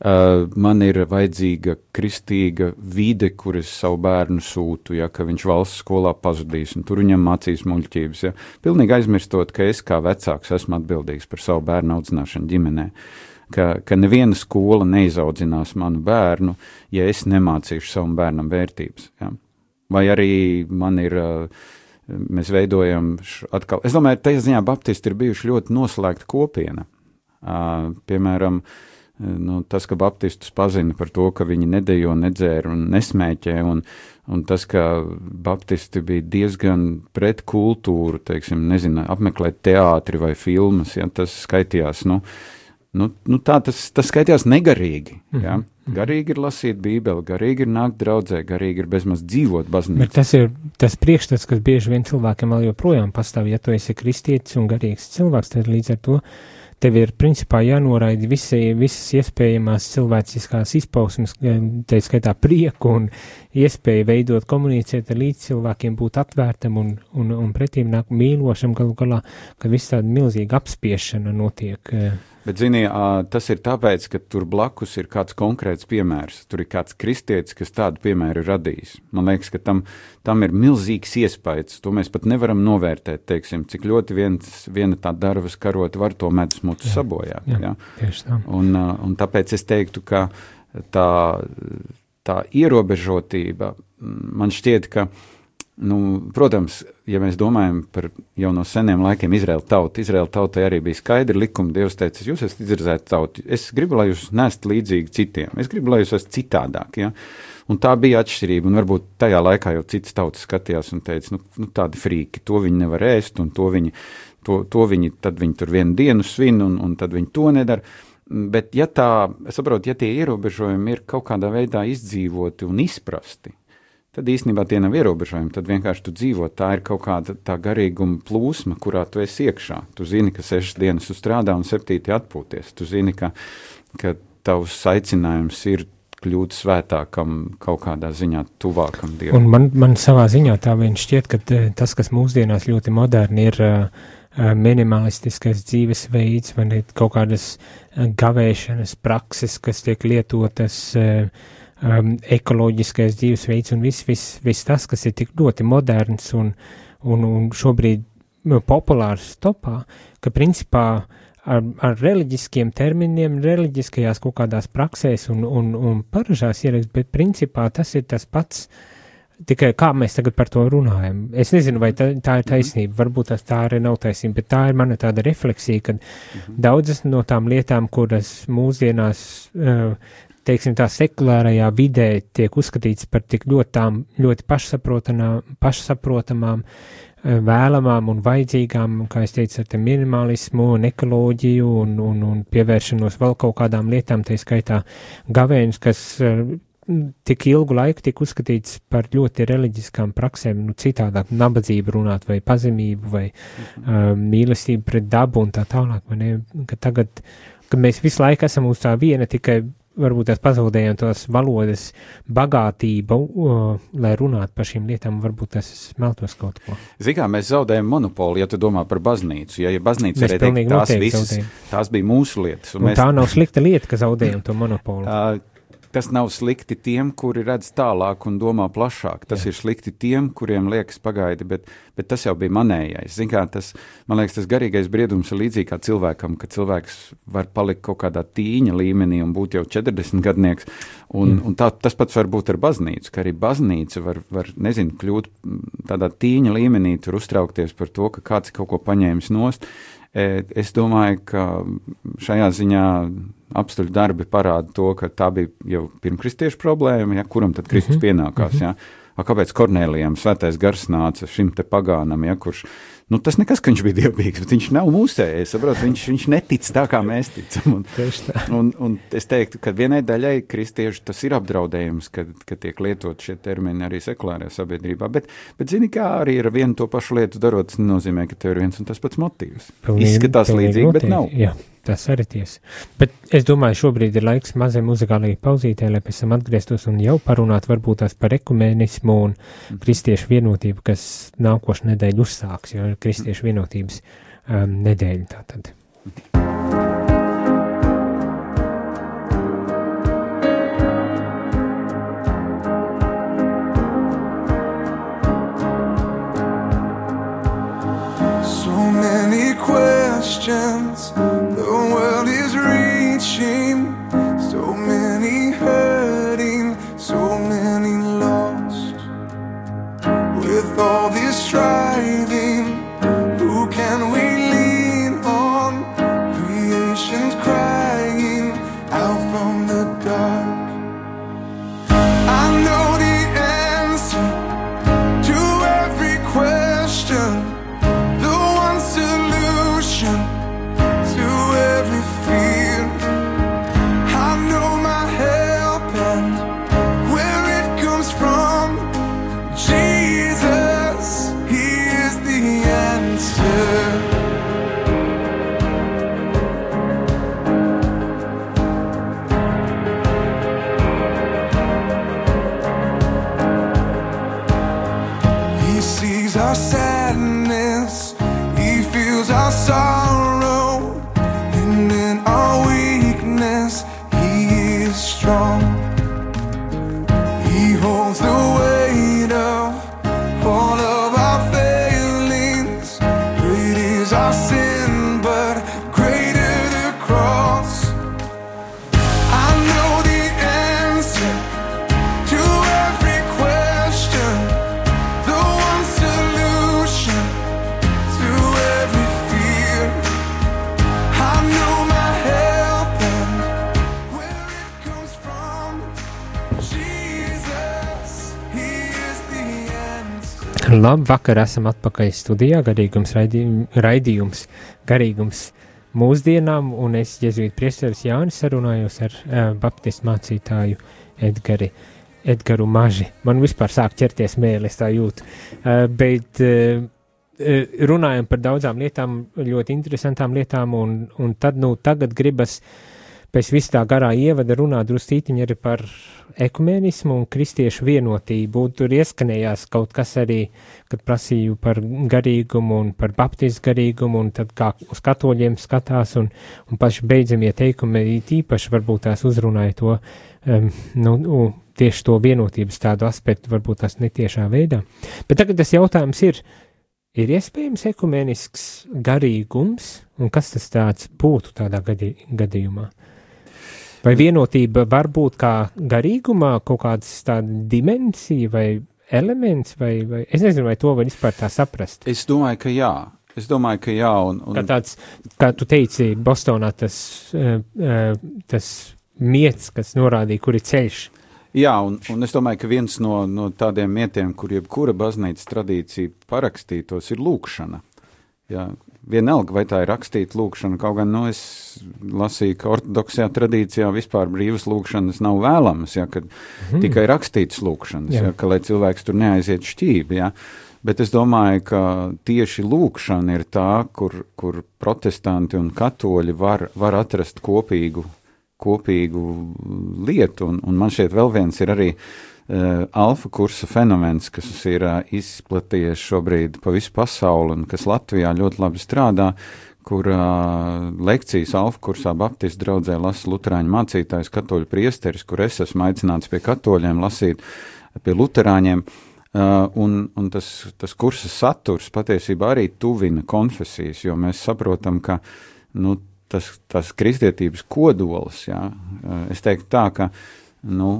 [SPEAKER 2] Uh, man ir vajadzīga kristīga vide, kur es savu bērnu sūtu, ja viņš valsts skolā pazudīs, un tur viņam mācīs muļķības. Ja. Pilnīgi aizmirstot, ka es kā vecāks esmu atbildīgs par savu bērnu audzināšanu ģimenē. Ka, ka neviena skola neizaudzinās manu bērnu, ja es nemācīšu savam bērnam vērtības. Ja. Vai arī man ir, uh, mēs veidojam atkal, es domāju, tajā ziņā baptisti ir bijuši ļoti noslēgta kopiena. Uh, piemēram, uh, nu, tas, ka baptistus pazina par to, ka viņi nedejo, nedzēra un nesmēķē, un, un tas, ka baptisti bija diezgan pret kultūru, teiksim, nezinu, apmeklēt teātri vai filmas, ja tas skaitījās, nu, nu, nu tā tas, tas skaitījās negarīgi, mm -hmm. ja. Garīgi ir lasīt Bībeli, garīgi ir nākt draudzē, garīgi ir bezmaz dzīvot baznīcā. Bet
[SPEAKER 1] tas ir tas priekšstats, kas bieži vien cilvēkiem vēl joprojām pastāv, ja tu esi kristietis un garīgs cilvēks, tad līdz ar to tev ir principā jānoraida visi, visas iespējamās cilvēciskās izpausmes, tā skaitā prieku un iespēju veidot komunicēt ar līdz cilvēkiem, būt atvērtam un, un, un pretīm nāk mīlošam galu galā, ka viss tāda milzīga apspiešana notiek.
[SPEAKER 2] Bet, zini, tas ir tāpēc, ka tur blakus ir kāds konkrēts piemērs. Tur ir kāds kristietis, kas tādu piemēru ir radījis. Man liekas, ka tam, tam ir milzīgs iespējas. To mēs pat nevaram novērtēt, teiksim, cik ļoti viens, viena tā darvas karota var to medus mutu sabojāt. Jā, jā.
[SPEAKER 1] Tieši tā.
[SPEAKER 2] Un, un tāpēc es teiktu, ka tā, tā ierobežotība man šķiet, ka Nu, protams, ja mēs domājam par jau no seniem laikiem Izraēlu tautu, Izraēlu tautai arī bija skaidri likumi. Dievs teica, jūs esat izredzēti tauti. Es gribu, lai jūs nesat līdzīgi citiem. Es gribu, lai jūs esat citādāk. Ja? Un tā bija atšķirība. Un varbūt tajā laikā jau citas tautas skatījās un teica, nu, nu tādi frīki, to viņi nevar ēst, un to viņi, to, to viņi, viņi tur vienu dienu svin, un, un tad viņi to nedara. Bet, ja tā, saprotu, ja tie ierobežojumi ir kaut kādā veidā izdzīvoti un izprasti, tad īstenībā tie nav ierobežojumi. Tad vienkārši tu dzīvo. Tā ir kaut kāda tā garīguma plūsma, kurā tu esi iekšā. Tu zini, ka sešas dienas tu strādā un septīti atpūties. Tu zini, ka, ka tavs aicinājums ir kļūt svētākam, kaut kādā ziņā tuvākam Dievam.
[SPEAKER 1] Un man, man savā ziņā tā vien šķiet, ka tas, kas mūsdienās ļoti moderni ir uh, minimalistiskais dzīvesveids vai kaut kādas gavēšanas prakses, kas tiek lietotas uh, um, ekoloģiskais dzīvesveids un viss, viss, viss tas, kas ir tik ļoti moderns un, un, un šobrīd nu, populārs topā, ka principā ar, ar reliģiskiem terminiem, reliģiskajās kaut kādās praksēs un, un, un paražās ierakst, bet principā tas ir tas pats, tikai kā mēs tagad par to runājam. Es nezinu, vai tā, tā ir taisnība, varbūt tas tā arī nav taisnība, bet tā ir mana tāda refleksija, ka mhm. daudzas no tām lietām, kuras mūsdienās uh, teiksim, tā sekulārajā vidē tiek uzskatīts par tik ļoti, tām, ļoti pašsaprotamām, eh, vēlamām un vajadzīgām, kā es teicu, ar te minimalismu un ekoloģiju un, un, un pievēršanos vēl kaut kādām lietām, tā skaitā gavēņus, kas eh, tik ilgu laiku tika uzskatīts par ļoti reliģiskām praksēm, nu citādāk nabadzību runāt vai pazemību vai mhm. uh, mīlestību pret dabu un tā tālāk, ne, ka tagad, ka mēs visu laiku esam uz tā viena tikai varbūt tās pazaudējam tos valodas bagātību, uh, lai runātu par šīm lietām, varbūt tas smeltos kaut ko.
[SPEAKER 2] Zinām, mēs zaudējam monopolu, ja tu domā par baznīcu. Ja, ja baznīca arī teikt, tās visas, zaudējam. tās bija mūsu lietas.
[SPEAKER 1] Un un mēs... Tā nav slikta lieta, ka zaudējam to monopolu. <laughs> Uh,
[SPEAKER 2] Tas nav slikti tiem, kuri redz tālāk un domā plašāk. Tas Jā. ir slikti tiem, kuriem liekas pagaidi, bet, bet tas jau bija manējais. Zin kā, tas, man liekas, tas garīgais briedums ir līdzīgi kā cilvēkam, ka cilvēks var palikt kaut kādā tīņa līmenī un būt jau 40 gadnieks. Un, mm. un tā, tas pats var būt ar baznīcu, ka arī baznīca var, var nezinu, kļūt tādā tīņa līmenī, tur uztraukties par to, ka kāds kaut ko paņēmis nost. E, es domāju, ka šajā ziņā apstuļu darbi parāda to, ka tā bija jau pirmkristiešu problēma, ja, kuram tad Kristus mm -hmm. pienākās. Mm -hmm. ja. A, kāpēc Kornelijam svētais gars nāca šim te pagānam, ja, kurš Nu, tas nekas, ka viņš bija dievbijīgs, bet viņš nav mūsējis. Viņš, viņš netic tā, kā mēs ticam. Un, un, un es teiktu, ka vienai daļai kristiešu tas ir apdraudējums, ka, ka tiek lietot šie termini arī sekulārajā sabiedrībā. Bet, bet zini, kā arī ar vienu to pašu lietu darot, tas nenozīmē, ka tev ir viens un tas pats motīvs. Pilnīgi, Izskatās pilnīgi līdzīgi, notiek. bet nav.
[SPEAKER 1] Jā, tās sarities. Bet es domāju, šobrīd ir laiks mazai muzikālajai pauzītē, lai pēc tam atgrieztos un jau parunāt varbūt tās par ekumēnismu un mm. kristiešu vienotību, kas nākošu nedēļu uzsāks, jo ir kristiešu vienotības um, nedēļa tātad. questions Labvakar, esam atpakaļ studijā, garīgums raidījum, raidījums, garīgums mūsdienām, un es, Jēzus Priesteris Jānis, sarunājos ar uh, baptistu mācītāju Edgari, Edgaru Maži. Man vispār sāk ķerties mēlis, tā jūtu. Uh, bet uh, uh, runājam par daudzām lietām, ļoti interesantām lietām, un, un tad, nu, tagad gribas pēc vis tā garā ievada runāt drustītiņi arī par ekumēnismu un kristiešu vienotību. Tur ieskanējās kaut kas arī, kad prasīju par garīgumu un par baptistu garīgumu, un tad kā uz katoļiem skatās, un, un paši beidzamie teikumi īpaši varbūt tās uzrunāja to, um, nu, nu, tieši to vienotības tādu aspektu, varbūt tās netiešā veidā. Bet tagad tas jautājums ir, ir iespējams ekumenisks garīgums, un kas tas tāds būtu tādā gadījumā? Vai vienotība var būt kā garīgumā kaut kāds tāda dimensija vai elements, vai, vai es nezinu, vai to var vispār tā saprast.
[SPEAKER 2] Es domāju, ka jā. Es domāju, ka jā. Un, un...
[SPEAKER 1] Kā tāds, kā tu teici, Bostonā tas, uh, uh, tas miets, kas norādīja, kur ir ceļš.
[SPEAKER 2] Jā, un, un es domāju, ka viens no, no tādiem mietiem, kur jebkura baznīcas tradīcija parakstītos, ir lūkšana. Jā, vienalga, vai tā ir rakstīta lūkšana, kaut gan, nu, es lasīju, ka ortodoksajā tradīcijā vispār brīvas lūkšanas nav vēlamas, ja, mm. tikai rakstītas lūkšanas, jā. Ja, ka lai cilvēks tur neaiziet šķīvi, ja. Bet es domāju, ka tieši lūkšana ir tā, kur, kur protestanti un katoļi var, var atrast kopīgu, kopīgu lietu, un, un man šeit vēl viens ir arī uh, alfa kursa fenomens, kas ir uh, izplatījies šobrīd pa visu pasauli un kas Latvijā ļoti labi strādā, kur uh, lekcijas alfa kursā Baptistu draudzē lasa luterāņu mācītājs, katoļu priesteris, kur es esmu aicināts pie katoļiem lasīt pie luterāņiem. Uh, un un tas, tas kursa saturs patiesībā arī tuvina konfesijas, jo mēs saprotam, ka nu, tas, tas kristietības kodols, jā, es teiktu tā, ka nu,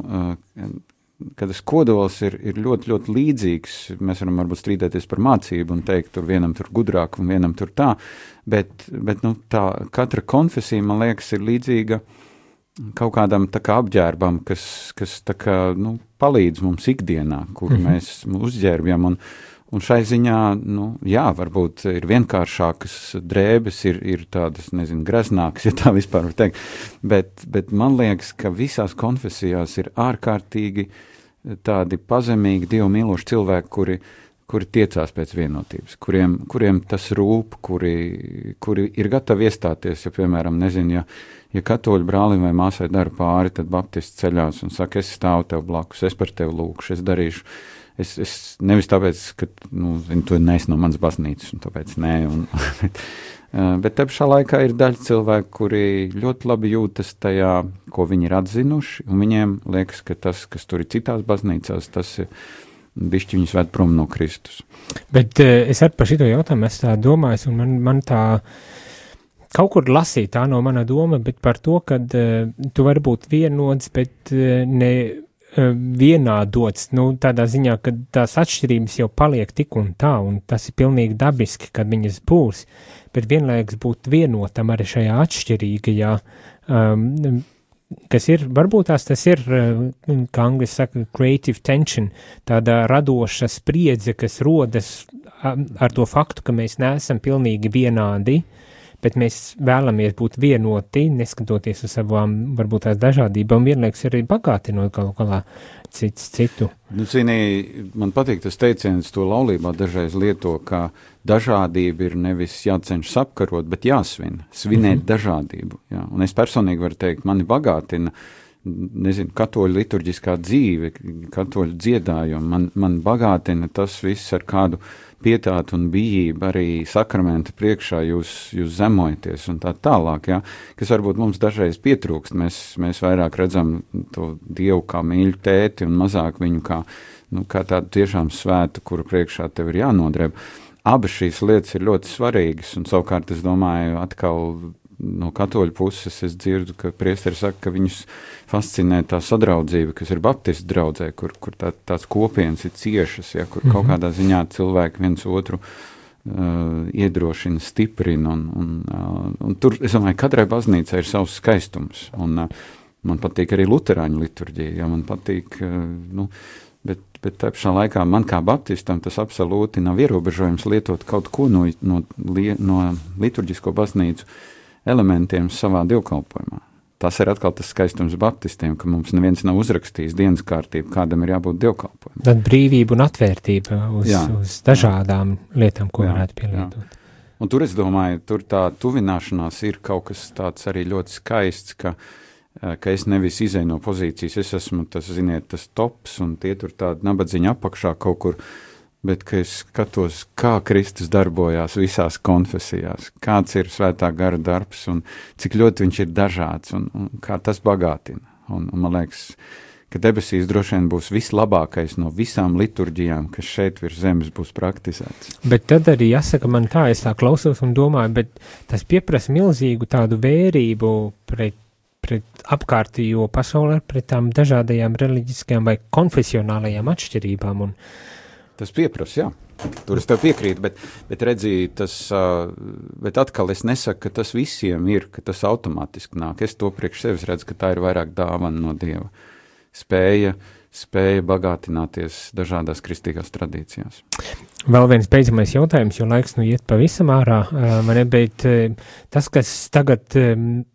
[SPEAKER 2] uh, ka tas kodols ir, ir ļoti, ļoti līdzīgs. Mēs varam varbūt strīdēties par mācību un teikt, tur vienam tur gudrāk un vienam tur tā, bet, bet nu, tā katra konfesija, man liekas, ir līdzīga kaut kādam kā apģērbam, kas, kas kā, nu, palīdz mums ikdienā, kuru mm -hmm. mēs uzģērbjam. Un, un šai ziņā, nu, jā, varbūt ir vienkāršākas drēbes, ir, ir tādas, nezinu, greznākas, ja tā <laughs> vispār var teikt. Bet, bet man liekas, ka visās konfesijās ir ārkārtīgi tādi pazemīgi, dievu mīloši cilvēki, kuri, kuri tiecās pēc vienotības, kuriem, kuriem tas rūp, kuri, kuri ir gatavi iestāties. Ja, piemēram, nezinu, ja, ja katoļu brālim vai māsai dara pāri, tad baptists ceļās un saka, es stāvu tev blakus, es par tevi lūkšu, es darīšu. Es, es nevis tāpēc, ka nu, tu neesi no manas baznīcas, un tāpēc nē. Un, <laughs> bet, bet te pašā laikā ir daļa cilvēku, kuri ļoti labi jūtas tajā, ko viņi ir atzinuši, viņiem liekas, ka tas, kas tur ir citās baznīcās, tas ir bišķi viņus ved prom no Kristus.
[SPEAKER 1] Bet es arī par šito jautājumu domājis, un man, man tā kaut kur lasīja tā no mana doma, bet par to, ka tu vari būt vienots, bet ne vienādots, nu, tādā ziņā, ka tās atšķirības jau paliek tik un tā, un tas ir pilnīgi dabiski, kad viņas būs, bet vienlaikus būt vienotam arī šajā atšķirīgajā um, kas ir, varbūt tās tas ir, eh, kā angļuiski saka, creative tension, tāda radoša spriedze, kas rodas ar to faktu, ka mēs neesam pilnīgi vienādi, bet mēs vēlamies būt vienoti, neskatoties uz savām, varbūt tās dažādībām, vienlaiks arī bagātinot galu galā cits citu.
[SPEAKER 2] Nu, zini, man patīk tas teiciens, to laulībā dažreiz lieto, ka dažādība ir nevis jācenšas apkarot, bet jāsvin, svinēt mm -hmm. dažādību. Jā. Un es personīgi varu teikt, mani bagātina, nezinu, katoļu liturģiskā dzīve, katoļu dziedājumi, man, man bagātina tas viss ar kādu pietātu un bijību arī sakramenta priekšā jūs, jūs zemojaties un tā tālāk, ja, kas varbūt mums dažreiz pietrūkst. Mēs, mēs vairāk redzam to Dievu kā mīļu tēti un mazāk viņu kā, nu, kā tādu tiešām svētu, kuru priekšā tev ir jānodreb. Abas šīs lietas ir ļoti svarīgas, un savukārt es domāju, atkal no katoļu puses es dzirdu, ka priesteri saka, ka viņus fascinē tā sadraudzība, kas ir baptistu draudzē, kur, kur tā, tās kopienas ir ciešas, ja, kur mm -hmm. kaut mhm. kādā ziņā cilvēki viens otru uh, iedrošina, stiprina. Un, un, uh, un tur, es domāju, katrai baznīcai ir savs skaistums. Un, uh, man patīk arī luterāņu liturģija, ja man patīk, uh, nu, bet, bet tā pašā laikā man kā baptistam tas absolūti nav ierobežojums lietot kaut ko no, no, no liturģisko baznīcu elementiem savā dievkalpojumā. Tas ir atkal tas skaistums baptistiem, ka mums neviens nav uzrakstījis dienas kārtību, kādam ir jābūt dievkalpojumam.
[SPEAKER 1] Tad brīvība un atvērtība uz, jā, uz dažādām jā. lietām, ko jā, varētu pielietot. Jā.
[SPEAKER 2] Un tur es domāju, tur tā tuvināšanās ir kaut kas tāds arī ļoti skaists, ka, eh, ka es nevis izēju no pozīcijas, es esmu tas, ziniet, tas tops, un tie tur tādi nabadzīņi apakšā kaut kur bet es skatos, kā Kristus darbojās visās konfesijās, kāds ir svētā gara darbs un cik ļoti viņš ir dažāds un, un kā tas bagātina. Un, un man liekas, ka debesīs droši vien būs vislabākais no visām liturģijām, kas šeit virs zemes būs praktizēts.
[SPEAKER 1] Bet tad arī jāsaka man tā, es tā klausos un domāju, bet tas pieprasa milzīgu tādu vērību pret pret apkārtījo pasauli, pret tām dažādajām reliģiskajām vai konfesionālajām atšķirībām. Un, uh,
[SPEAKER 2] Tas pieprasa, jā. Tur es tev piekrītu, bet, bet redzīju, tas, bet atkal es nesaku, ka tas visiem ir, ka tas automātiski nāk. Es to priekš sevis redzu, ka tā ir vairāk dāvana no Dieva. Spēja, spēja bagātināties dažādās kristīgās tradīcijās.
[SPEAKER 1] Vēl viens beidzamais jautājums, jo laiks nu iet pavisam ārā, man bet tas, kas tagad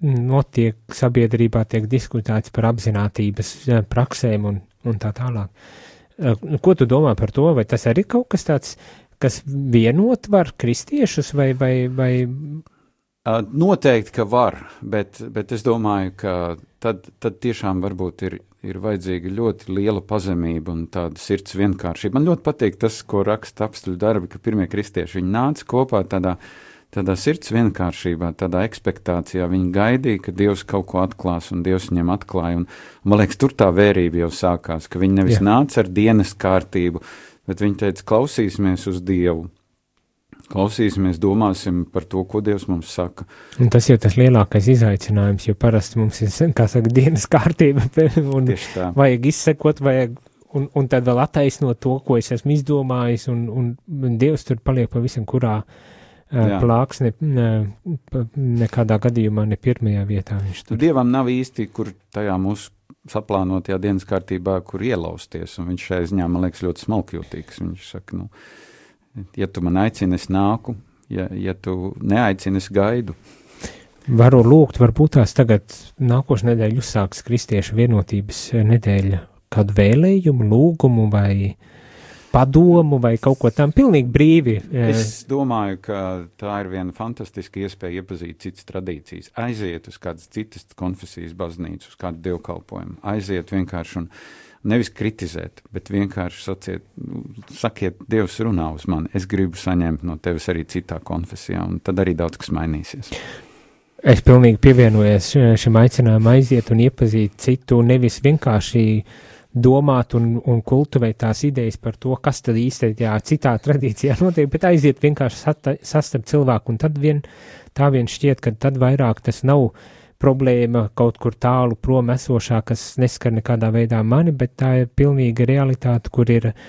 [SPEAKER 1] notiek sabiedrībā, tiek diskutēts par apzinātības praksēm un, un tā tālāk Ko tu domā par to? Vai tas arī kaut kas tāds, kas vienot var kristiešus vai, vai, vai
[SPEAKER 2] Noteikti, ka var, bet, bet es domāju, ka tad, tad tiešām varbūt ir, ir vajadzīga ļoti liela pazemība un tāda sirds vienkāršība. Man ļoti patīk tas, ko raksta apstuļu darbi, ka pirmie kristieši viņi nāca kopā tādā uh, tādā sirds vienkāršībā, tādā ekspektācijā. Viņi gaidīja, ka Dievs kaut ko atklās, un Dievs viņiem atklāja. Un, man liekas, tur tā vērība jau sākās, ka viņi nevis Jā. nāca ar dienas kārtību, bet viņi teica, klausīsimies uz Dievu. Klausīsimies, domāsim par to, ko Dievs mums saka.
[SPEAKER 1] Un tas ir tas lielākais izaicinājums, jo parasti mums ir, saka, dienas kārtība, <laughs> un vajag izsekot, vajag, un, un tad vēl attaisnot to, ko es esmu izdomājis, un, un Dievs tur paliek pavisam kurā uh, plāks ne, ne, nekādā gadījumā ne pirmajā vietā.
[SPEAKER 2] Tur. Dievam nav īsti, kur tajā mūsu saplānotajā dienas kārtībā, kur ielausties, un viņš šai ziņā, man liekas, ļoti smalkjūtīgs. Viņš saka, nu, ja tu man aicini, es nāku, ja, ja tu neaicini, es gaidu.
[SPEAKER 1] Varu lūgt, varbūt tās tagad nākošais nedēļa uzsāks Kristiešu vienotības nedēļa kādu vēlējumu, lūgumu vai padomu vai kaut ko tam pilnīgi brīvi.
[SPEAKER 2] Es domāju, ka tā ir viena fantastiska iespēja iepazīt citas tradīcijas. Aiziet uz kādas citas konfesijas baznīcas, uz kādu dievkalpojumu. Aiziet vienkārši un nevis kritizēt, bet vienkārši saciet, sakiet, Dievs runā uz mani. Es gribu saņemt no tevis arī citā konfesijā, un tad arī daudz kas mainīsies.
[SPEAKER 1] Es pilnīgi pievienojos šim aicinājumam aiziet un iepazīt citu, nevis vienkārši domāt un, un kultivēt tās idejas par to, kas tad īstenībā citā tradīcijā notiek, bet aiziet vienkārši sastapt cilvēku, un tad vien tā vien šķiet, ka tad vairāk tas nav problēma kaut kur tālu prom esošā, kas neskar nekādā veidā mani, bet tā ir pilnīga realitāte, kur ir uh,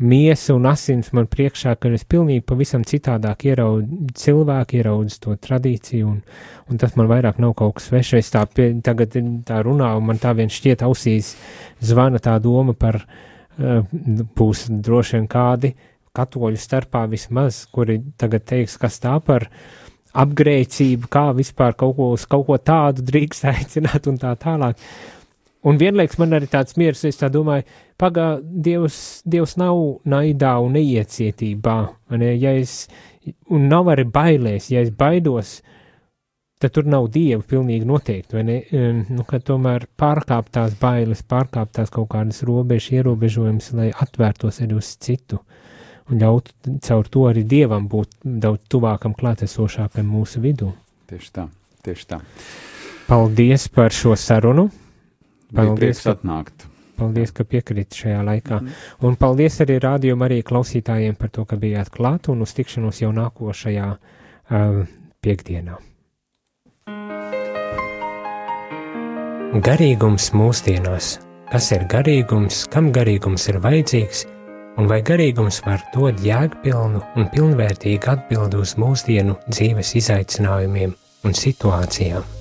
[SPEAKER 1] miesa un asins man priekšā, ka es pilnīgi pavisam citādāk ieraudu cilvēku, ieraudu to tradīciju, un, un tas man vairāk nav kaut kas svešs. Es tā pie, tagad tā runāju, man tā vien šķiet ausīs zvana tā doma par, uh, būs droši vien kādi katoļu starpā vismaz, kuri tagad teiks, kas tā par apgrēcību, kā vispār kaut ko kaut ko tādu drīkst aicināt un tā tālāk. Un vienlaiks man arī tāds miers, es tā domāju, pagā, Dievs, Dievs nav naidā un neiecietībā, ne, ja es, un nav arī bailēs, ja es baidos, tad tur nav Dieva pilnīgi noteikti, vai ne, nu, ka tomēr pārkāp tās bailes, pārkāp tās kaut kādas robežas, ierobežojumus, lai atvērtos arī uz citu, un ļautu caur to arī Dievam būt daudz tuvākam klātesošākam mūsu vidū.
[SPEAKER 2] Tieši tā, tieši tā.
[SPEAKER 1] Paldies par šo sarunu!
[SPEAKER 2] Paldies, ka atnākt.
[SPEAKER 1] Paldies, ka piekrīt šajā laikā. Mm -hmm. Un paldies arī rādījumu arī klausītājiem par to, ka bijāt klāt un uz tikšanos jau nākošajā uh, piekdienā. Garīgums mūsdienās. Kas ir garīgums, kam garīgums ir vajadzīgs, un vai garīgums var dot jēgpilnu un pilnvērtīgu atbildi uz mūsdienu dzīves izaicinājumiem un situācijām?